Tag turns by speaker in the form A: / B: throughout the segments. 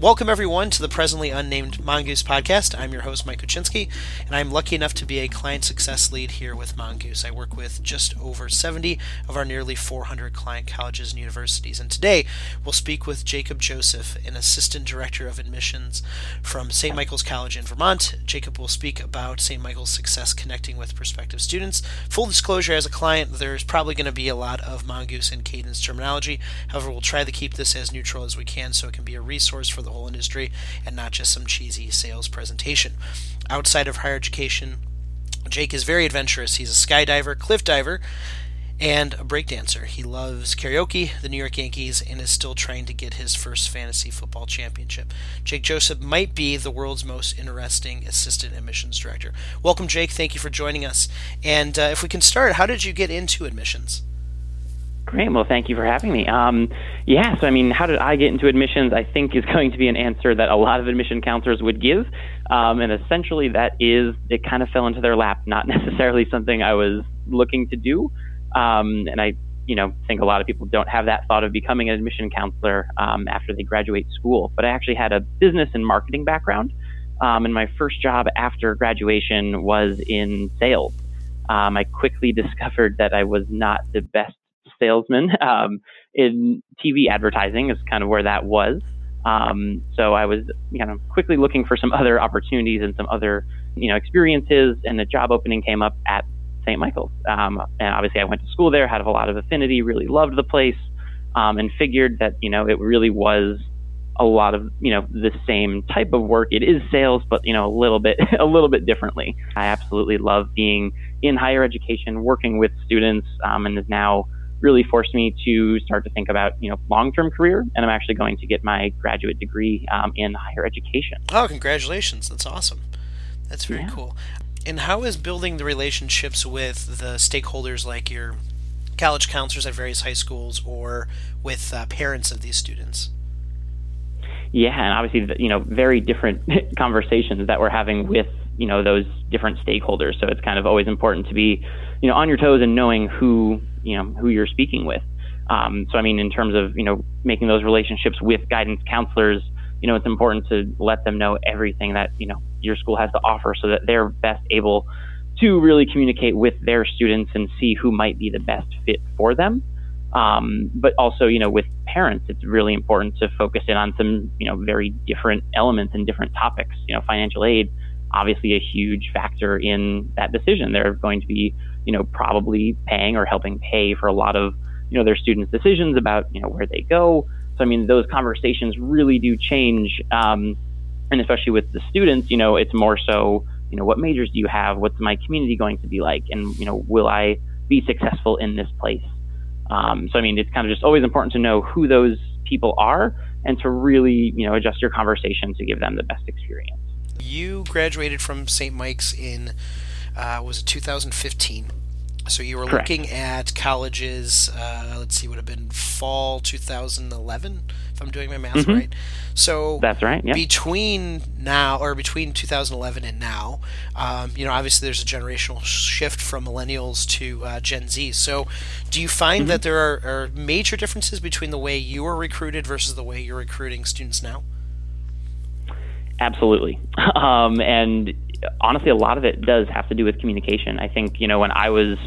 A: Welcome, everyone, to the presently unnamed Mongoose podcast. I'm your host, Mike Kuczynski, and I'm lucky enough to be a client success lead here with Mongoose. I work with just over 70 of our nearly 400 client colleges and universities. And today, we'll speak with Jacob Joseph, an assistant director of admissions from St. Michael's College in Vermont. Jacob will speak about St. Michael's success connecting with prospective students. Full disclosure, as a client, there's probably going to be a lot of Mongoose and Cadence terminology. However, we'll try to keep this as neutral as we can so it can be a resource for the whole industry and not just some cheesy sales presentation. Outside of higher education, Jake is very adventurous. He's a skydiver, cliff diver, and a breakdancer. He loves karaoke, the New York Yankees, and is still trying to get his first fantasy football championship. Jake Joseph might be the world's most interesting assistant admissions director. Welcome, Jake. Thank you for joining us. And uh, if we can start, how did you get into admissions?
B: Great. Well, thank you for having me. Um, yeah, so I mean, how did I get into admissions? I think is going to be an answer that a lot of admission counselors would give. Um, and essentially, that is it kind of fell into their lap, not necessarily something I was looking to do. Um, and I, you know, think a lot of people don't have that thought of becoming an admission counselor um, after they graduate school. But I actually had a business and marketing background. Um, and my first job after graduation was in sales. Um, I quickly discovered that I was not the best salesman um, in TV advertising is kind of where that was. Um, so I was kind of quickly looking for some other opportunities and some other you know experiences, and the job opening came up at St. Michael's. Um, and obviously, I went to school there, had a lot of affinity, really loved the place, um, and figured that you know it really was a lot of you know the same type of work. It is sales, but you know a little bit a little bit differently. I absolutely love being in higher education, working with students, um, and is now really forced me to start to think about you know long-term career and i'm actually going to get my graduate degree um, in higher education.
A: Oh congratulations. That's awesome. That's very yeah. cool. And how is building the relationships with the stakeholders like your college counselors at various high schools or with uh, parents of these students?
B: Yeah and obviously you know very different conversations that we're having with you know those different stakeholders. So it's kind of always important to be you know on your toes and knowing who you know who you're speaking with. Um, so I mean, in terms of you know making those relationships with guidance counselors, you know it's important to let them know everything that you know your school has to offer, so that they're best able to really communicate with their students and see who might be the best fit for them. Um, but also, you know, with parents, it's really important to focus in on some, you know, very different elements and different topics. You know, financial aid, obviously a huge factor in that decision. They're going to be you know, probably paying or helping pay for a lot of, you know, their students' decisions about, you know, where they go. So, I mean, those conversations really do change. Um, and especially with the students, you know, it's more so, you know, what majors do you have? What's my community going to be like? And, you know, will I be successful in this place? Um, so, I mean, it's kind of just always important to know who those people are and to really, you know, adjust your conversation to give them the best experience.
A: You graduated from St. Mike's in uh, was it 2015? So you were Correct. looking at colleges. Uh, let's see, would have been fall 2011, if I'm doing my math mm-hmm. right. So
B: that's right. Yeah.
A: Between now, or between 2011 and now, um, you know, obviously there's a generational shift from millennials to uh, Gen Z. So, do you find mm-hmm. that there are, are major differences between the way you were recruited versus the way you're recruiting students now?
B: Absolutely. Um, and honestly, a lot of it does have to do with communication. I think, you know, when I was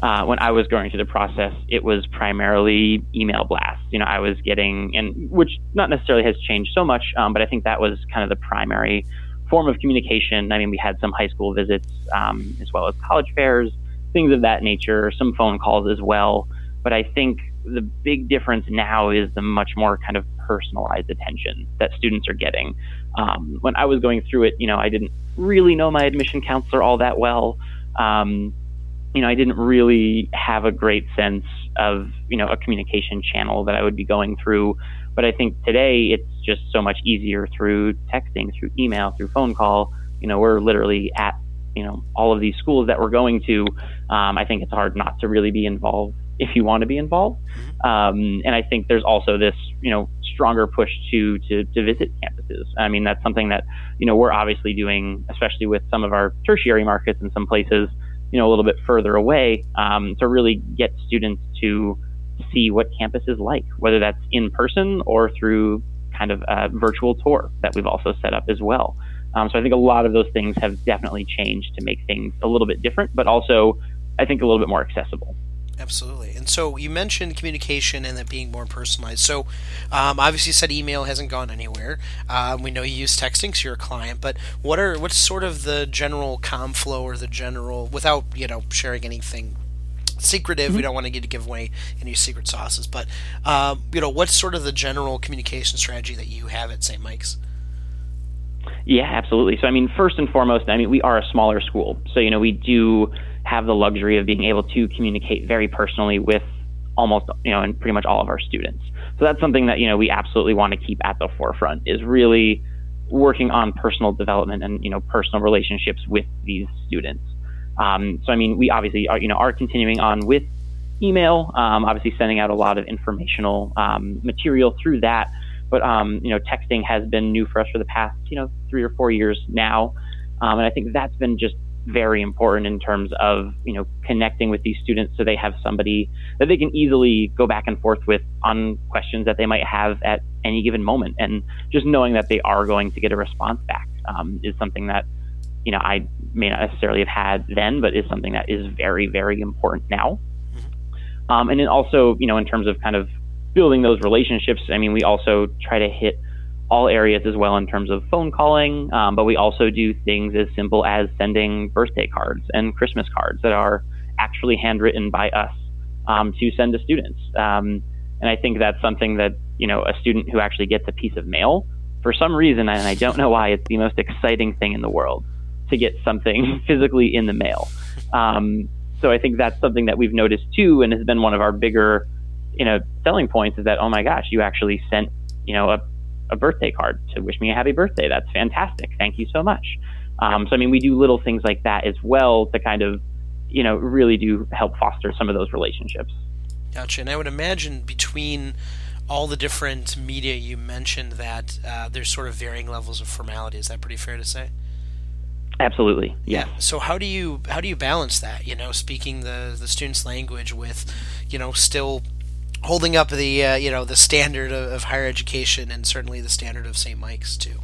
B: uh, when I was going through the process, it was primarily email blasts. You know, I was getting, and which not necessarily has changed so much, um, but I think that was kind of the primary form of communication. I mean, we had some high school visits um, as well as college fairs, things of that nature, some phone calls as well. But I think the big difference now is the much more kind of personalized attention that students are getting. Um, when I was going through it, you know, I didn't really know my admission counselor all that well. Um, you know, I didn't really have a great sense of, you know, a communication channel that I would be going through. But I think today it's just so much easier through texting, through email, through phone call. You know, we're literally at, you know, all of these schools that we're going to. Um, I think it's hard not to really be involved if you want to be involved. Mm-hmm. Um, and I think there's also this, you know, stronger push to, to to visit campuses. I mean, that's something that you know we're obviously doing, especially with some of our tertiary markets in some places, you know, a little bit further away, um, to really get students to see what campus is like, whether that's in person or through kind of a virtual tour that we've also set up as well. Um, so I think a lot of those things have definitely changed to make things a little bit different, but also I think a little bit more accessible.
A: Absolutely. And so you mentioned communication and that being more personalized. So um, obviously, you said email hasn't gone anywhere. Um, we know you use texting because you're a client, but what are what's sort of the general com flow or the general without you know sharing anything secretive. Mm-hmm. We don't want to get to give away any secret sauces, but um, you know, what's sort of the general communication strategy that you have at St. Mike's?
B: Yeah, absolutely. So, I mean, first and foremost, I mean, we are a smaller school, so you know, we do have the luxury of being able to communicate very personally with almost, you know, and pretty much all of our students. So that's something that, you know, we absolutely want to keep at the forefront is really working on personal development and, you know, personal relationships with these students. Um, so, I mean, we obviously are, you know, are continuing on with email, um, obviously sending out a lot of informational um, material through that. But, um, you know, texting has been new for us for the past, you know, three or four years now. Um, and I think that's been just very important in terms of you know connecting with these students so they have somebody that they can easily go back and forth with on questions that they might have at any given moment and just knowing that they are going to get a response back um, is something that you know I may not necessarily have had then but is something that is very very important now mm-hmm. um, and then also you know in terms of kind of building those relationships I mean we also try to hit all areas as well in terms of phone calling, um, but we also do things as simple as sending birthday cards and Christmas cards that are actually handwritten by us um, to send to students. Um, and I think that's something that you know a student who actually gets a piece of mail for some reason, and I don't know why, it's the most exciting thing in the world to get something physically in the mail. Um, so I think that's something that we've noticed too, and has been one of our bigger you know selling points is that oh my gosh, you actually sent you know a a birthday card to wish me a happy birthday. That's fantastic. Thank you so much. Um, so, I mean, we do little things like that as well to kind of, you know, really do help foster some of those relationships.
A: Gotcha. And I would imagine between all the different media you mentioned that uh, there's sort of varying levels of formality. Is that pretty fair to say?
B: Absolutely.
A: Yeah. So how do you how do you balance that? You know, speaking the the student's language with, you know, still holding up the uh, you know the standard of, of, higher education and certainly the standard of St. Mike's too.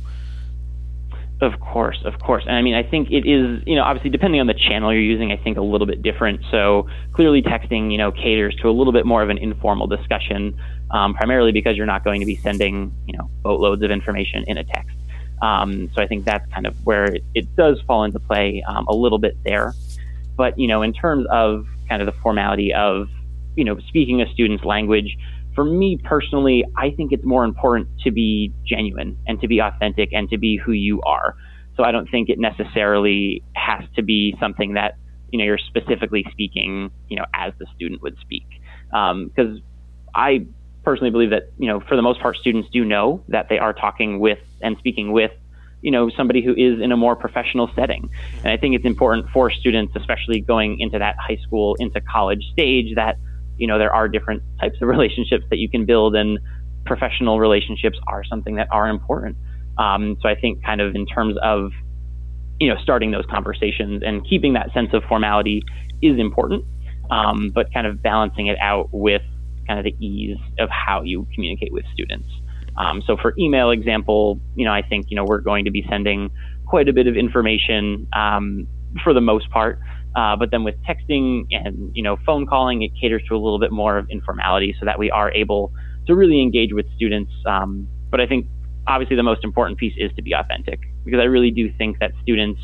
B: Of course, of course, and I mean I think it is you know obviously depending on the channel you're using I think a little bit different. So clearly texting you know caters to a little bit more of an informal discussion, um, primarily because you're not going to be sending you know boatloads of information in a text. Um, so I think that's kind of where it, it does fall into play um, a little bit there. But you know in terms of kind of the formality of you know, speaking a student's language, for me personally, I think it's more important to be genuine and to be authentic and to be who you are. So I don't think it necessarily has to be something that you know you're specifically speaking, you know, as the student would speak. Because um, I personally believe that you know, for the most part, students do know that they are talking with and speaking with you know somebody who is in a more professional setting and i think it's important for students especially going into that high school into college stage that you know, there are different types of relationships that you can build, and professional relationships are something that are important. Um, so I think, kind of in terms of, you know, starting those conversations and keeping that sense of formality is important, um, but kind of balancing it out with kind of the ease of how you communicate with students. Um, so for email example, you know, I think you know we're going to be sending quite a bit of information um, for the most part. Uh, but then with texting and you know phone calling, it caters to a little bit more of informality, so that we are able to really engage with students. Um, but I think obviously the most important piece is to be authentic, because I really do think that students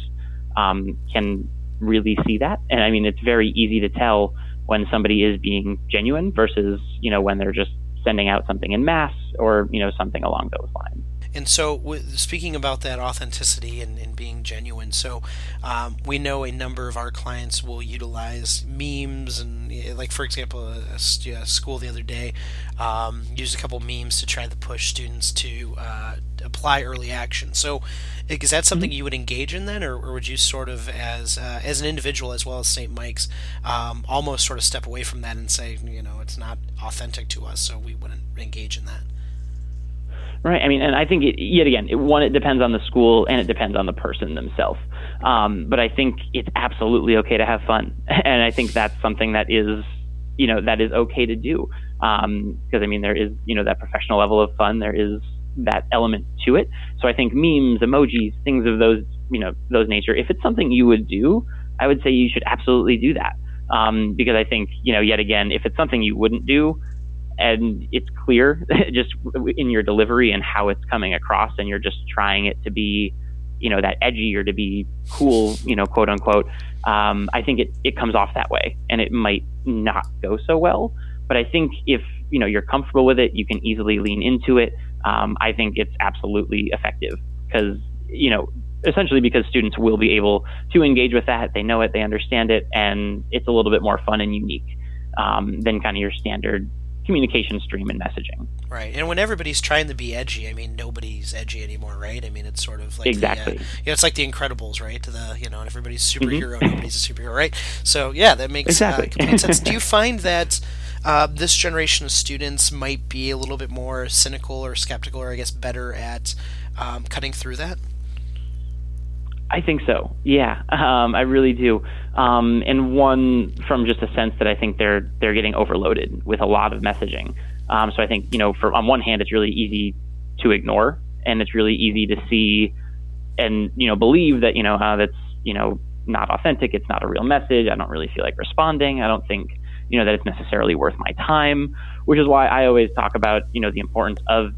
B: um, can really see that, and I mean it's very easy to tell when somebody is being genuine versus you know when they're just sending out something in mass or you know something along those lines.
A: And so, with, speaking about that authenticity and, and being genuine, so um, we know a number of our clients will utilize memes and, like for example, a, a school the other day um, used a couple memes to try to push students to uh, apply early action. So, is that something mm-hmm. you would engage in then, or, or would you sort of, as uh, as an individual as well as St. Mike's, um, almost sort of step away from that and say, you know, it's not authentic to us, so we wouldn't engage in that?
B: Right. I mean, and I think it, yet again, it, one, it depends on the school and it depends on the person themselves. Um, but I think it's absolutely okay to have fun, and I think that's something that is, you know, that is okay to do. Because um, I mean, there is, you know, that professional level of fun. There is, that element to it. So I think memes, emojis, things of those you know those nature. If it's something you would do, I would say you should absolutely do that. Um, because I think you know yet again, if it's something you wouldn't do, and it's clear just in your delivery and how it's coming across, and you're just trying it to be you know that edgy or to be cool, you know, quote unquote. Um, I think it it comes off that way, and it might not go so well. But I think if you know you're comfortable with it, you can easily lean into it. Um, I think it's absolutely effective because you know essentially because students will be able to engage with that. They know it, they understand it, and it's a little bit more fun and unique um, than kind of your standard communication stream and messaging.
A: Right, and when everybody's trying to be edgy, I mean, nobody's edgy anymore, right? I mean, it's sort of like
B: exactly.
A: The, uh, you know, it's like the Incredibles, right? The you know, everybody's superhero, mm-hmm. nobody's a superhero, right? So yeah, that makes
B: exactly.
A: uh, complete sense. Do you find that? Uh, this generation of students might be a little bit more cynical or skeptical, or I guess better at um, cutting through that.
B: I think so. Yeah, um, I really do. Um, and one from just a sense that I think they're they're getting overloaded with a lot of messaging. Um, so I think you know, for on one hand, it's really easy to ignore, and it's really easy to see and you know believe that you know uh, that's you know not authentic. It's not a real message. I don't really feel like responding. I don't think you know that it's necessarily worth my time. Which is why I always talk about you know the importance of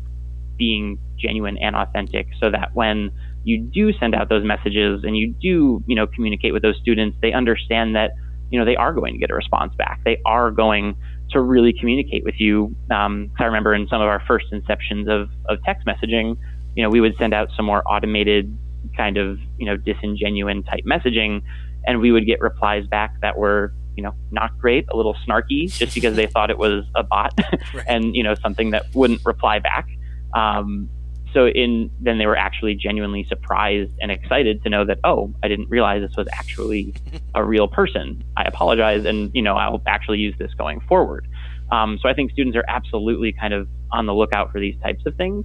B: being genuine and authentic, so that when you do send out those messages and you do, you know, communicate with those students, they understand that, you know, they are going to get a response back. They are going to really communicate with you. Um, I remember in some of our first inceptions of, of text messaging, you know, we would send out some more automated kind of, you know, disingenuine type messaging and we would get replies back that were, you know, not great, a little snarky just because they thought it was a bot right. and, you know, something that wouldn't reply back. Um, so in then they were actually genuinely surprised and excited to know that oh i didn't realize this was actually a real person. I apologize and you know i'll actually use this going forward. Um, so i think students are absolutely kind of on the lookout for these types of things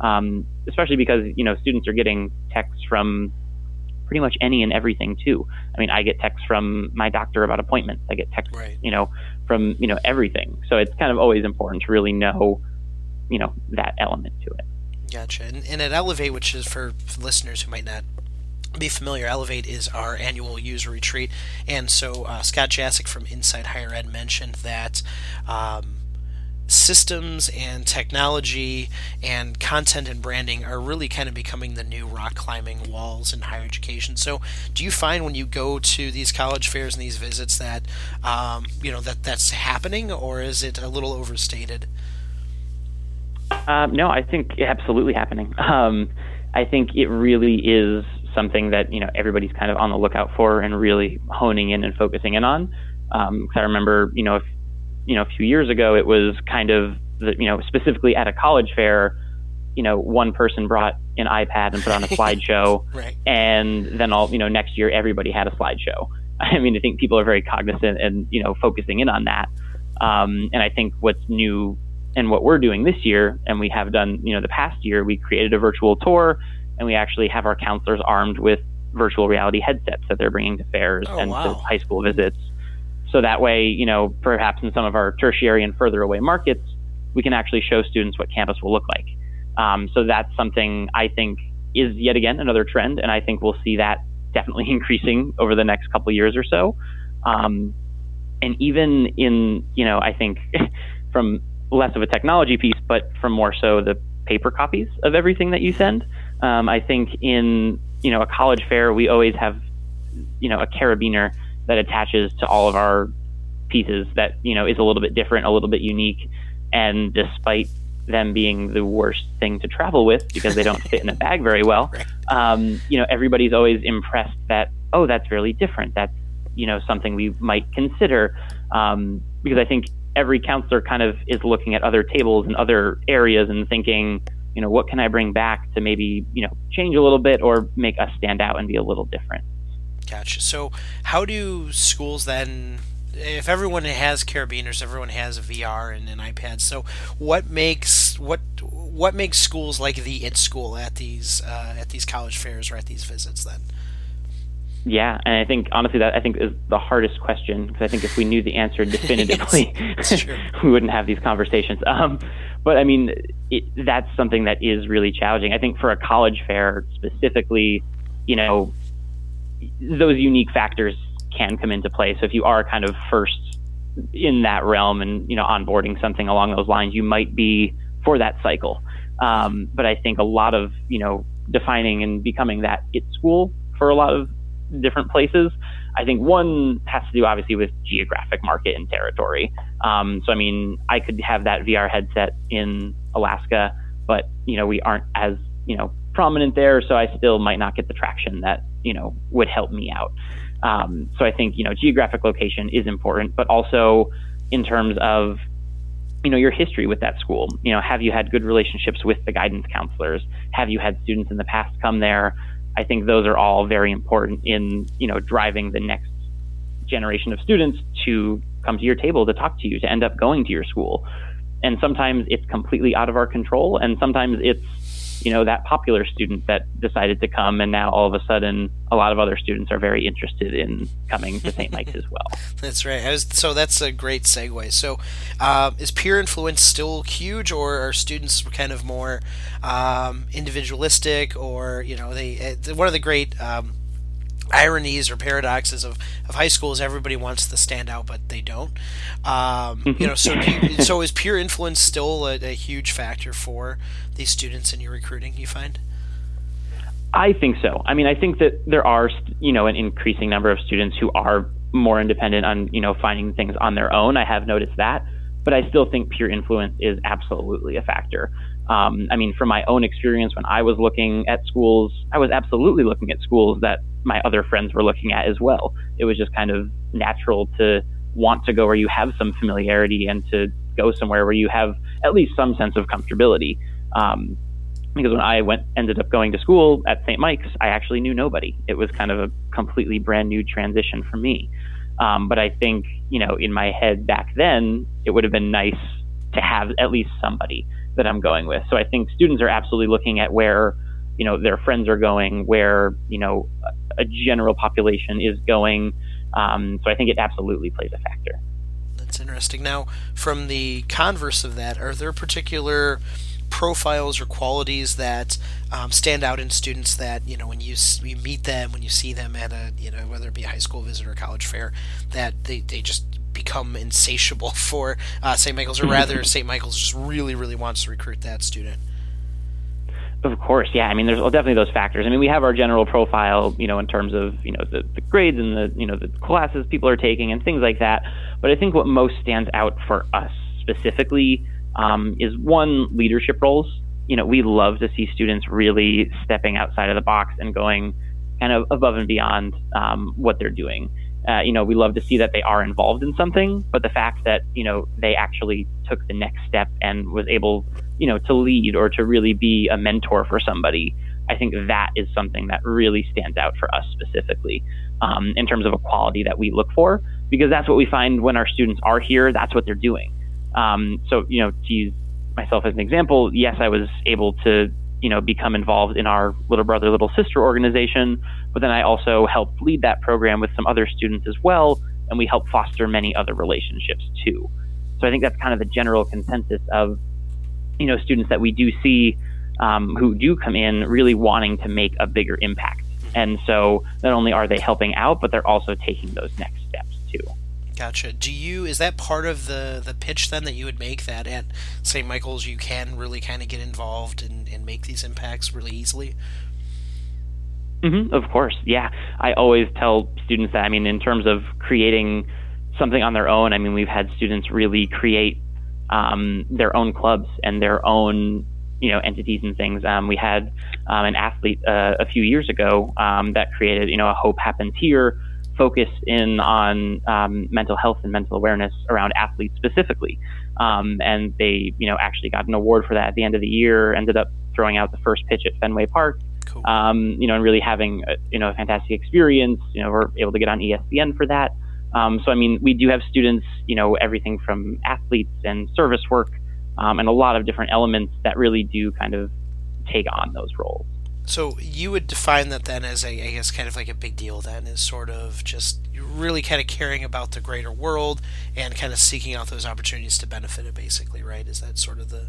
B: um, especially because you know students are getting texts from pretty much any and everything too. I mean i get texts from my doctor about appointments. I get texts right. you know from you know everything. So it's kind of always important to really know you know that element to it
A: Gotcha. And, and at Elevate, which is for listeners who might not be familiar, Elevate is our annual user retreat. And so uh, Scott Jaschik from Inside Higher Ed mentioned that um, systems and technology and content and branding are really kind of becoming the new rock climbing walls in higher education. So, do you find when you go to these college fairs and these visits that um, you know that that's happening, or is it a little overstated?
B: Um, no, I think absolutely happening. Um, I think it really is something that you know everybody's kind of on the lookout for and really honing in and focusing in on. Um, I remember, you know, if, you know, a few years ago, it was kind of the, you know specifically at a college fair, you know, one person brought an iPad and put on a slideshow,
A: right.
B: and then all you know next year everybody had a slideshow. I mean, I think people are very cognizant and you know focusing in on that. Um, and I think what's new and what we're doing this year, and we have done, you know, the past year, we created a virtual tour, and we actually have our counselors armed with virtual reality headsets that they're bringing to fairs
A: oh,
B: and
A: wow.
B: to high school visits. So that way, you know, perhaps in some of our tertiary and further away markets, we can actually show students what campus will look like. Um, so that's something I think is yet again another trend, and I think we'll see that definitely increasing over the next couple years or so. Um, and even in, you know, I think from less of a technology piece, but from more so the paper copies of everything that you send. Um, I think in you know a college fair, we always have you know a carabiner that attaches to all of our pieces that you know is a little bit different, a little bit unique, and despite them being the worst thing to travel with because they don't fit in a bag very well, um, you know everybody's always impressed that oh that's really different. That's you know something we might consider um, because I think every counselor kind of is looking at other tables and other areas and thinking, you know, what can I bring back to maybe, you know, change a little bit or make us stand out and be a little different.
A: Gotcha. So, how do schools then, if everyone has carabiners, everyone has a VR and an iPad, so what makes what what makes schools like the It School at these uh, at these college fairs or at these visits then?
B: Yeah, and I think honestly that I think is the hardest question because I think if we knew the answer definitively, we wouldn't have these conversations. Um, but I mean, it, that's something that is really challenging. I think for a college fair specifically, you know, those unique factors can come into play. So if you are kind of first in that realm and you know onboarding something along those lines, you might be for that cycle. Um, but I think a lot of you know defining and becoming that it school for a lot of different places. I think one has to do obviously with geographic market and territory. Um, so I mean, I could have that VR headset in Alaska, but you know we aren't as you know prominent there, so I still might not get the traction that you know would help me out. Um, so I think you know geographic location is important, but also in terms of you know your history with that school. You know, have you had good relationships with the guidance counselors? Have you had students in the past come there? I think those are all very important in you know driving the next generation of students to come to your table to talk to you to end up going to your school. And sometimes it's completely out of our control, and sometimes it's you know that popular student that decided to come and now all of a sudden a lot of other students are very interested in coming to st mike's as well.
A: That's right. Was, so that's a great segue. So uh, is peer influence still huge or are students kind of more um, individualistic or you know they uh, one of the great um, ironies or paradoxes of, of high school is everybody wants to stand out, but they don't. Um, you know, so you, so is peer influence still a, a, huge factor for these students in your recruiting? You find?
B: I think so. I mean, I think that there are you know an increasing number of students who are more independent on you know finding things on their own. I have noticed that, but I still think peer influence is absolutely a factor. Um, I mean, from my own experience when I was looking at schools, I was absolutely looking at schools that my other friends were looking at as well. It was just kind of natural to want to go where you have some familiarity and to go somewhere where you have at least some sense of comfortability. Um, because when I went, ended up going to school at St. Mike's, I actually knew nobody. It was kind of a completely brand new transition for me. Um, but I think, you know, in my head back then, it would have been nice to have at least somebody that I'm going with. So I think students are absolutely looking at where, you know, their friends are going, where, you know, a general population is going. Um, so I think it absolutely plays a factor.
A: That's interesting. Now, from the converse of that, are there particular profiles or qualities that um, stand out in students that you know when you, you meet them when you see them at a you know whether it be a high school visit or college fair that they, they just become insatiable for uh, St. Michael's, or rather, St. Michael's just really, really wants to recruit that student.
B: Of course, yeah. I mean, there's definitely those factors. I mean, we have our general profile, you know, in terms of you know the, the grades and the you know the classes people are taking and things like that. But I think what most stands out for us specifically um, is one leadership roles. You know, we love to see students really stepping outside of the box and going kind of above and beyond um, what they're doing. Uh, you know, we love to see that they are involved in something, but the fact that, you know, they actually took the next step and was able, you know, to lead or to really be a mentor for somebody, I think that is something that really stands out for us specifically um, in terms of a quality that we look for, because that's what we find when our students are here, that's what they're doing. Um, so, you know, to use myself as an example, yes, I was able to you know, become involved in our little brother, little sister organization. But then I also helped lead that program with some other students as well, and we help foster many other relationships too. So I think that's kind of the general consensus of, you know, students that we do see um, who do come in really wanting to make a bigger impact. And so not only are they helping out, but they're also taking those next steps too.
A: Gotcha. Do you is that part of the the pitch then that you would make that at St. Michael's you can really kind of get involved and, and make these impacts really easily?
B: Mm-hmm, of course, yeah. I always tell students that. I mean, in terms of creating something on their own, I mean, we've had students really create um, their own clubs and their own you know entities and things. Um, we had um, an athlete uh, a few years ago um, that created you know a Hope Happens Here focus in on um, mental health and mental awareness around athletes specifically. Um, and they, you know, actually got an award for that at the end of the year. Ended up throwing out the first pitch at Fenway Park. Cool. Um, you know, and really having a, you know a fantastic experience. You know, we're able to get on ESPN for that. Um, so I mean, we do have students, you know, everything from athletes and service work, um, and a lot of different elements that really do kind of take on those roles.
A: So you would define that then as a, I guess, kind of like a big deal. Then is sort of just really kind of caring about the greater world and kind of seeking out those opportunities to benefit it. Basically, right? Is that sort of the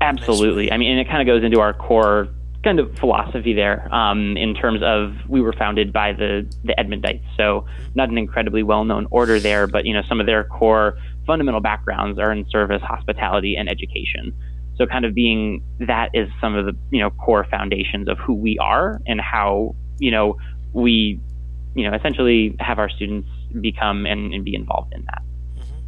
B: absolutely? I mean, and it kind of goes into our core kind of philosophy there um, in terms of we were founded by the the Edmundites, so not an incredibly well known order there, but you know some of their core fundamental backgrounds are in service, hospitality, and education. So kind of being that is some of the you know core foundations of who we are and how you know we you know essentially have our students become and, and be involved in that. Mm-hmm.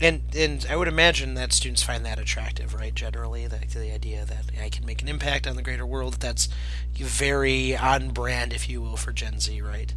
A: And and I would imagine that students find that attractive, right? Generally, the, the idea that I can make an impact on the greater world. That's very on brand, if you will, for Gen Z, right?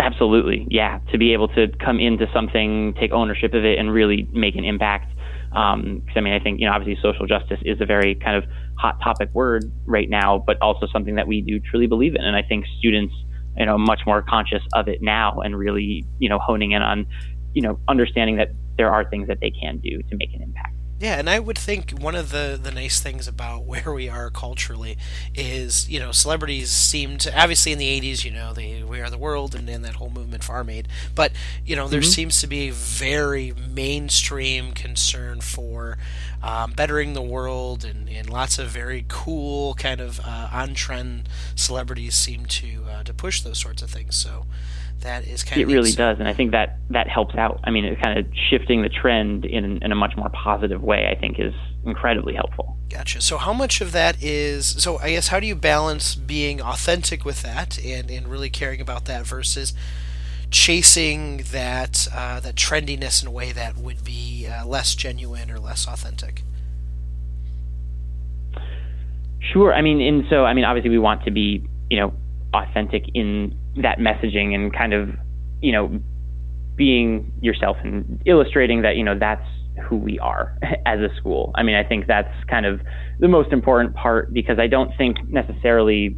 B: Absolutely, yeah. To be able to come into something, take ownership of it, and really make an impact. Um, I mean, I think you know, obviously, social justice is a very kind of hot topic word right now, but also something that we do truly believe in. And I think students, you know, much more conscious of it now, and really, you know, honing in on, you know, understanding that there are things that they can do to make an impact.
A: Yeah, and I would think one of the, the nice things about where we are culturally is, you know, celebrities seem to obviously in the '80s, you know, they We Are the World and, and that whole movement Farm Aid, but you know, there mm-hmm. seems to be a very mainstream concern for um, bettering the world, and, and lots of very cool kind of uh, on trend celebrities seem to uh, to push those sorts of things. So that is kind
B: it of it really does and i think that that helps out. I mean it's kind of shifting the trend in, in a much more positive way i think is incredibly helpful.
A: Gotcha. So how much of that is so i guess how do you balance being authentic with that and, and really caring about that versus chasing that uh, that trendiness in a way that would be uh, less genuine or less authentic?
B: Sure. I mean and so i mean obviously we want to be you know authentic in that messaging and kind of, you know, being yourself and illustrating that, you know, that's who we are as a school. I mean, I think that's kind of the most important part because I don't think necessarily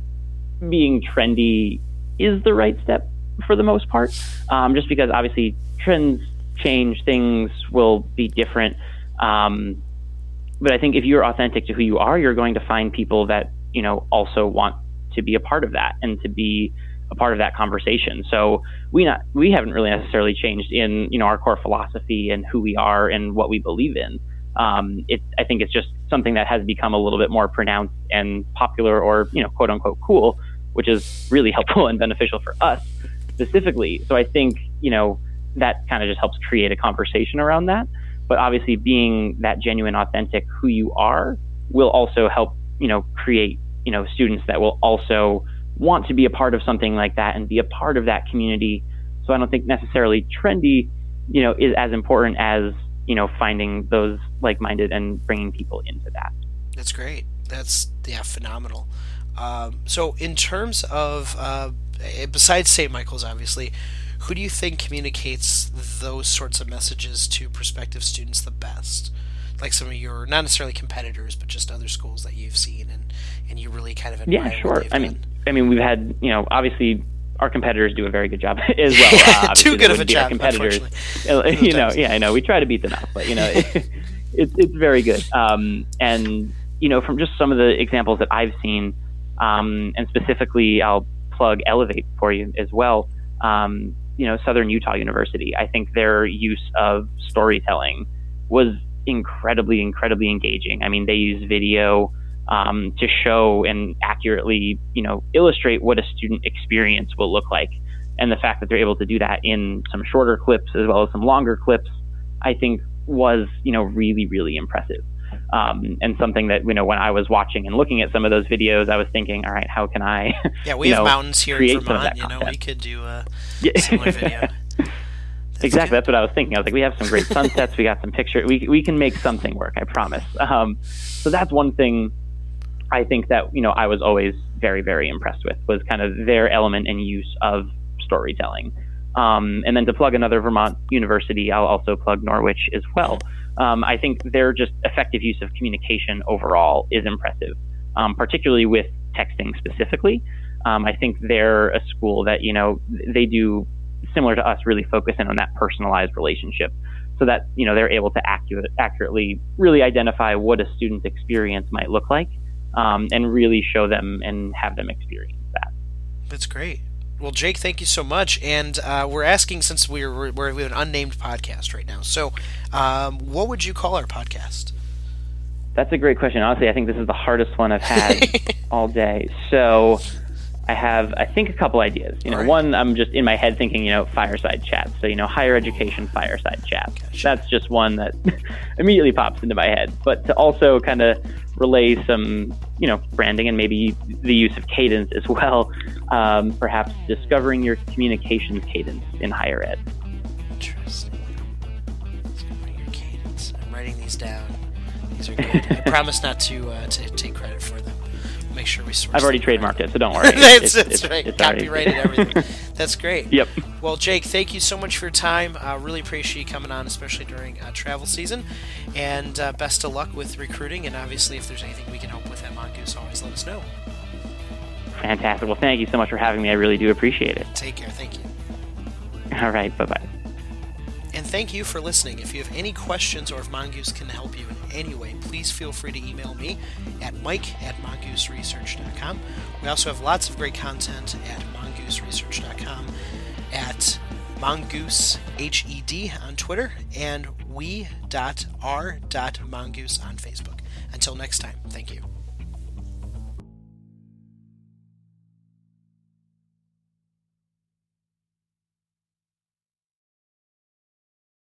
B: being trendy is the right step for the most part. Um, just because obviously trends change, things will be different. Um, but I think if you're authentic to who you are, you're going to find people that you know also want to be a part of that and to be a part of that conversation. So we not we haven't really necessarily changed in you know our core philosophy and who we are and what we believe in. Um, it, I think it's just something that has become a little bit more pronounced and popular or you know quote unquote cool, which is really helpful and beneficial for us specifically. So I think you know that kind of just helps create a conversation around that. But obviously, being that genuine, authentic who you are will also help you know create you know students that will also want to be a part of something like that and be a part of that community. So I don't think necessarily trendy, you know, is as important as you know finding those like-minded and bringing people into that.
A: That's great. That's yeah, phenomenal. Um, so in terms of uh, besides St. Michael's, obviously, who do you think communicates those sorts of messages to prospective students the best? Like some of your not necessarily competitors, but just other schools that you've seen and and you really kind of admire.
B: Yeah, sure. I mean, I mean, we've had you know obviously our competitors do a very good job as well.
A: Uh, Too good of a job, competitors.
B: you know, yeah, I know we try to beat them up, but you know, it, it's it's very good. Um, and you know, from just some of the examples that I've seen, um, and specifically, I'll plug Elevate for you as well. Um, you know, Southern Utah University. I think their use of storytelling was incredibly, incredibly engaging. I mean, they use video um, to show and accurately, you know, illustrate what a student experience will look like. And the fact that they're able to do that in some shorter clips as well as some longer clips, I think was, you know, really, really impressive. Um, and something that you know when I was watching and looking at some of those videos, I was thinking, all right, how can I?
A: Yeah, we have know, mountains here in Vermont. You know, we could do a yeah. similar video.
B: That's exactly. That's what I was thinking. I was like, we have some great sunsets. we got some pictures. We we can make something work. I promise. Um, so that's one thing I think that you know I was always very very impressed with was kind of their element and use of storytelling. Um, and then to plug another Vermont university, I'll also plug Norwich as well. Um, I think their just effective use of communication overall is impressive, um, particularly with texting specifically. Um, I think they're a school that you know they do similar to us, really focus in on that personalized relationship, so that you know they're able to accurate, accurately really identify what a student's experience might look like um, and really show them and have them experience that.
A: That's great. Well, Jake, thank you so much. And uh, we're asking since we're, we're, we're an unnamed podcast right now. So, um, what would you call our podcast?
B: That's a great question. Honestly, I think this is the hardest one I've had all day. So, I have, I think, a couple ideas. You know, right. one, I'm just in my head thinking, you know, fireside chat. So, you know, higher education fireside chat. Gotcha. That's just one that immediately pops into my head. But to also kind of relay some, you know, branding and maybe the use of cadence as well. Um, perhaps discovering your communications cadence in higher ed.
A: Interesting. Discovering your cadence. I'm writing these down. These are good. I promise not to uh, to take credit for make sure we source.
B: I've already trademarked it, so don't worry.
A: that's, it's, that's right. It's Copyrighted everything. That's great.
B: Yep.
A: Well, Jake, thank you so much for your time. Uh, really appreciate you coming on, especially during uh, travel season. And uh, best of luck with recruiting. And obviously, if there's anything we can help with at Mongoose, always let us know.
B: Fantastic. Well, thank you so much for having me. I really do appreciate it.
A: Take care. Thank you.
B: All right. Bye bye.
A: Thank you for listening. If you have any questions or if Mongoose can help you in any way, please feel free to email me at mike at mongooseresearch.com. We also have lots of great content at mongooseresearch.com, at mongoose hed on Twitter, and we.r.mongoose on Facebook. Until next time, thank you.